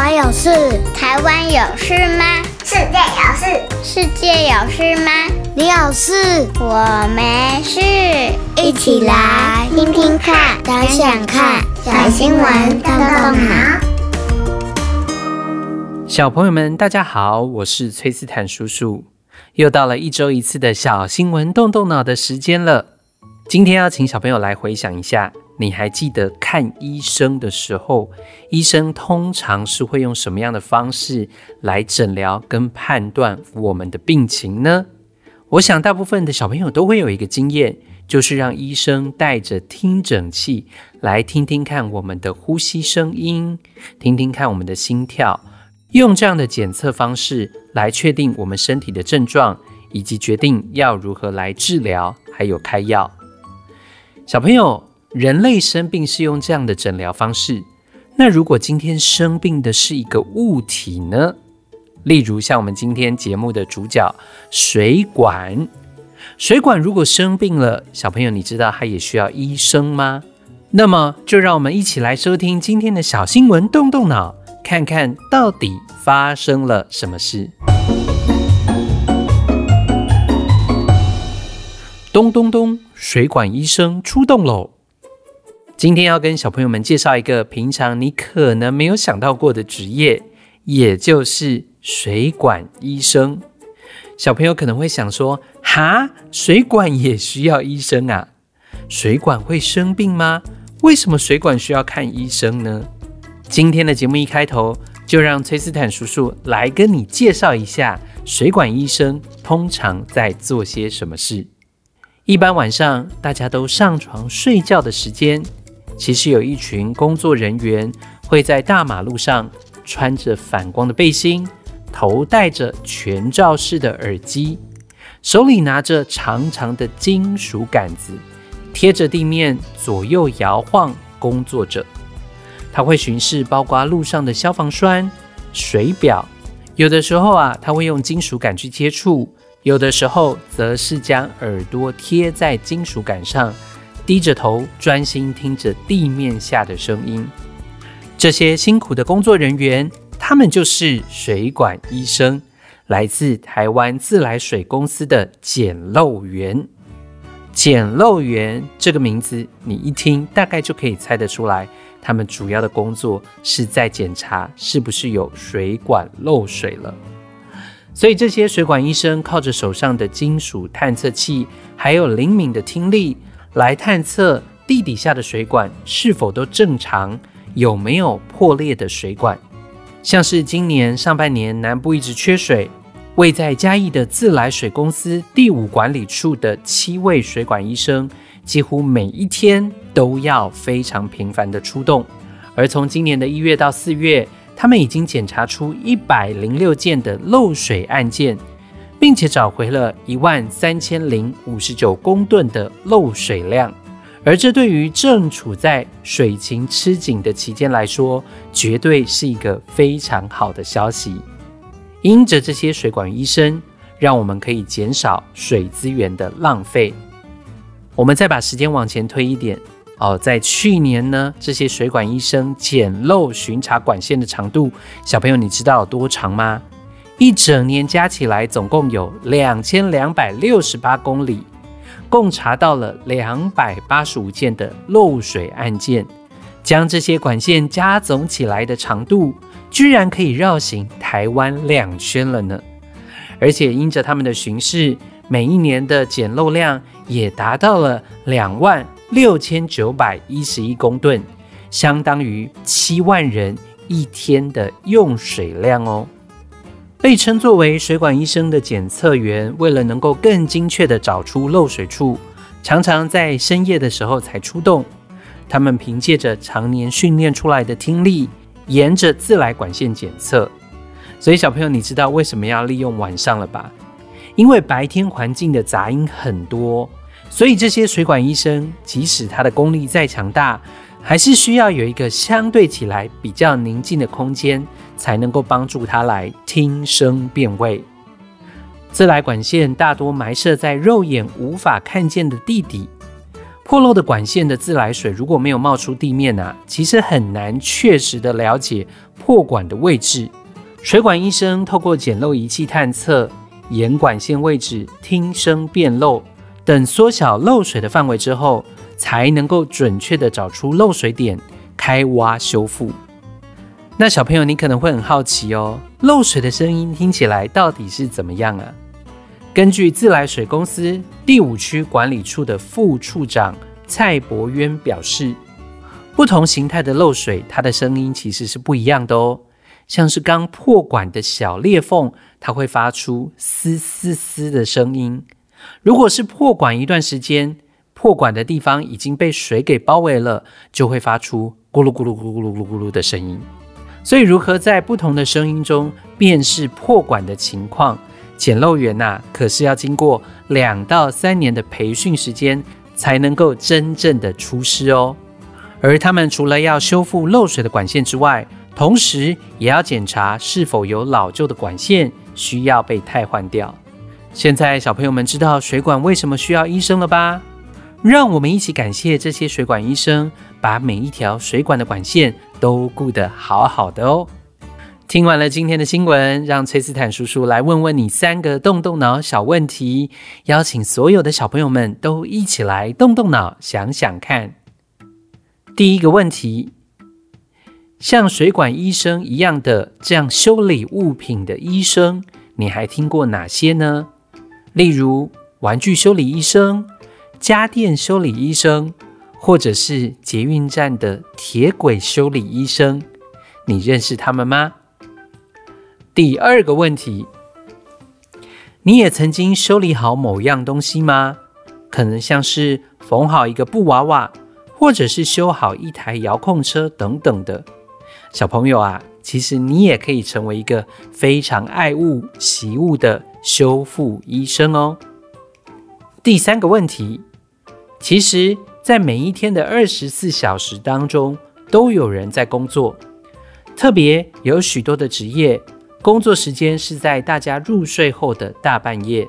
我有事，台湾有事吗？世界有事，世界有事吗？你有事，我没事。一起来听听看，想想看，小新闻动动脑。小朋友们，大家好，我是崔斯坦叔叔。又到了一周一次的小新闻动动脑的时间了。今天要请小朋友来回想一下。你还记得看医生的时候，医生通常是会用什么样的方式来诊疗跟判断我们的病情呢？我想大部分的小朋友都会有一个经验，就是让医生带着听诊器来听听看我们的呼吸声音，听听看我们的心跳，用这样的检测方式来确定我们身体的症状，以及决定要如何来治疗，还有开药。小朋友。人类生病是用这样的诊疗方式。那如果今天生病的是一个物体呢？例如像我们今天节目的主角水管。水管如果生病了，小朋友你知道它也需要医生吗？那么就让我们一起来收听今天的小新闻，动动脑，看看到底发生了什么事。咚咚咚，水管医生出动喽！今天要跟小朋友们介绍一个平常你可能没有想到过的职业，也就是水管医生。小朋友可能会想说：“哈，水管也需要医生啊？水管会生病吗？为什么水管需要看医生呢？”今天的节目一开头，就让崔斯坦叔叔来跟你介绍一下水管医生通常在做些什么事。一般晚上大家都上床睡觉的时间。其实有一群工作人员会在大马路上穿着反光的背心，头戴着全罩式的耳机，手里拿着长长的金属杆子，贴着地面左右摇晃工作着。他会巡视包括路上的消防栓、水表，有的时候啊，他会用金属杆去接触，有的时候则是将耳朵贴在金属杆上。低着头，专心听着地面下的声音。这些辛苦的工作人员，他们就是水管医生，来自台湾自来水公司的检漏员。检漏员这个名字，你一听大概就可以猜得出来，他们主要的工作是在检查是不是有水管漏水了。所以这些水管医生靠着手上的金属探测器，还有灵敏的听力。来探测地底下的水管是否都正常，有没有破裂的水管。像是今年上半年南部一直缺水，位在嘉义的自来水公司第五管理处的七位水管医生，几乎每一天都要非常频繁的出动。而从今年的一月到四月，他们已经检查出一百零六件的漏水案件。并且找回了一万三千零五十九公吨的漏水量，而这对于正处在水情吃紧的期间来说，绝对是一个非常好的消息。因着这些水管医生，让我们可以减少水资源的浪费。我们再把时间往前推一点哦，在去年呢，这些水管医生检漏巡查管线的长度，小朋友你知道有多长吗？一整年加起来总共有两千两百六十八公里，共查到了两百八十五件的漏水案件，将这些管线加总起来的长度，居然可以绕行台湾两圈了呢！而且因着他们的巡视，每一年的检漏量也达到了两万六千九百一十一公吨，相当于七万人一天的用水量哦。被称作为水管医生的检测员，为了能够更精确地找出漏水处，常常在深夜的时候才出动。他们凭借着常年训练出来的听力，沿着自来管线检测。所以小朋友，你知道为什么要利用晚上了吧？因为白天环境的杂音很多，所以这些水管医生即使他的功力再强大，还是需要有一个相对起来比较宁静的空间。才能够帮助他来听声辨位。自来管线大多埋设在肉眼无法看见的地底，破漏的管线的自来水如果没有冒出地面啊，其实很难确实的了解破管的位置。水管医生透过检漏仪器探测，沿管线位置听声辨漏，等缩小漏水的范围之后，才能够准确的找出漏水点，开挖修复。那小朋友，你可能会很好奇哦，漏水的声音听起来到底是怎么样啊？根据自来水公司第五区管理处的副处长蔡伯渊表示，不同形态的漏水，它的声音其实是不一样的哦。像是刚破管的小裂缝，它会发出嘶嘶嘶的声音；如果是破管一段时间，破管的地方已经被水给包围了，就会发出咕噜咕噜咕噜咕噜咕噜的声音。所以，如何在不同的声音中辨识破管的情况？检漏员呐、可是要经过两到三年的培训时间，才能够真正的出师哦。而他们除了要修复漏水的管线之外，同时也要检查是否有老旧的管线需要被汰换掉。现在小朋友们知道水管为什么需要医生了吧？让我们一起感谢这些水管医生，把每一条水管的管线都顾得好好的哦。听完了今天的新闻，让崔斯坦叔叔来问问你三个动动脑小问题，邀请所有的小朋友们都一起来动动脑，想想看。第一个问题，像水管医生一样的这样修理物品的医生，你还听过哪些呢？例如玩具修理医生、家电修理医生，或者是捷运站的铁轨修理医生，你认识他们吗？第二个问题，你也曾经修理好某样东西吗？可能像是缝好一个布娃娃，或者是修好一台遥控车等等的。小朋友啊，其实你也可以成为一个非常爱物惜物的修复医生哦。第三个问题，其实，在每一天的二十四小时当中，都有人在工作，特别有许多的职业。工作时间是在大家入睡后的大半夜。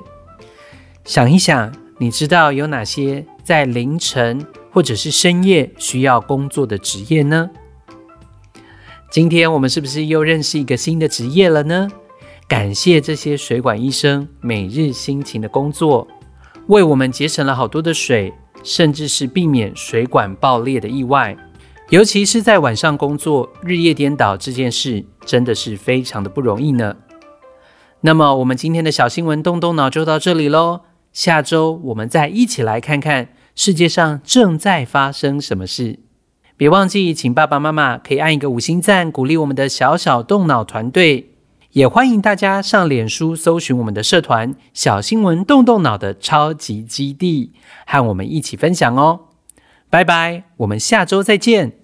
想一想，你知道有哪些在凌晨或者是深夜需要工作的职业呢？今天我们是不是又认识一个新的职业了呢？感谢这些水管医生每日辛勤的工作，为我们节省了好多的水，甚至是避免水管爆裂的意外。尤其是在晚上工作，日夜颠倒这件事，真的是非常的不容易呢。那么，我们今天的小新闻动动脑就到这里喽。下周我们再一起来看看世界上正在发生什么事。别忘记，请爸爸妈妈可以按一个五星赞，鼓励我们的小小动脑团队。也欢迎大家上脸书搜寻我们的社团“小新闻动动脑”的超级基地，和我们一起分享哦。拜拜，我们下周再见。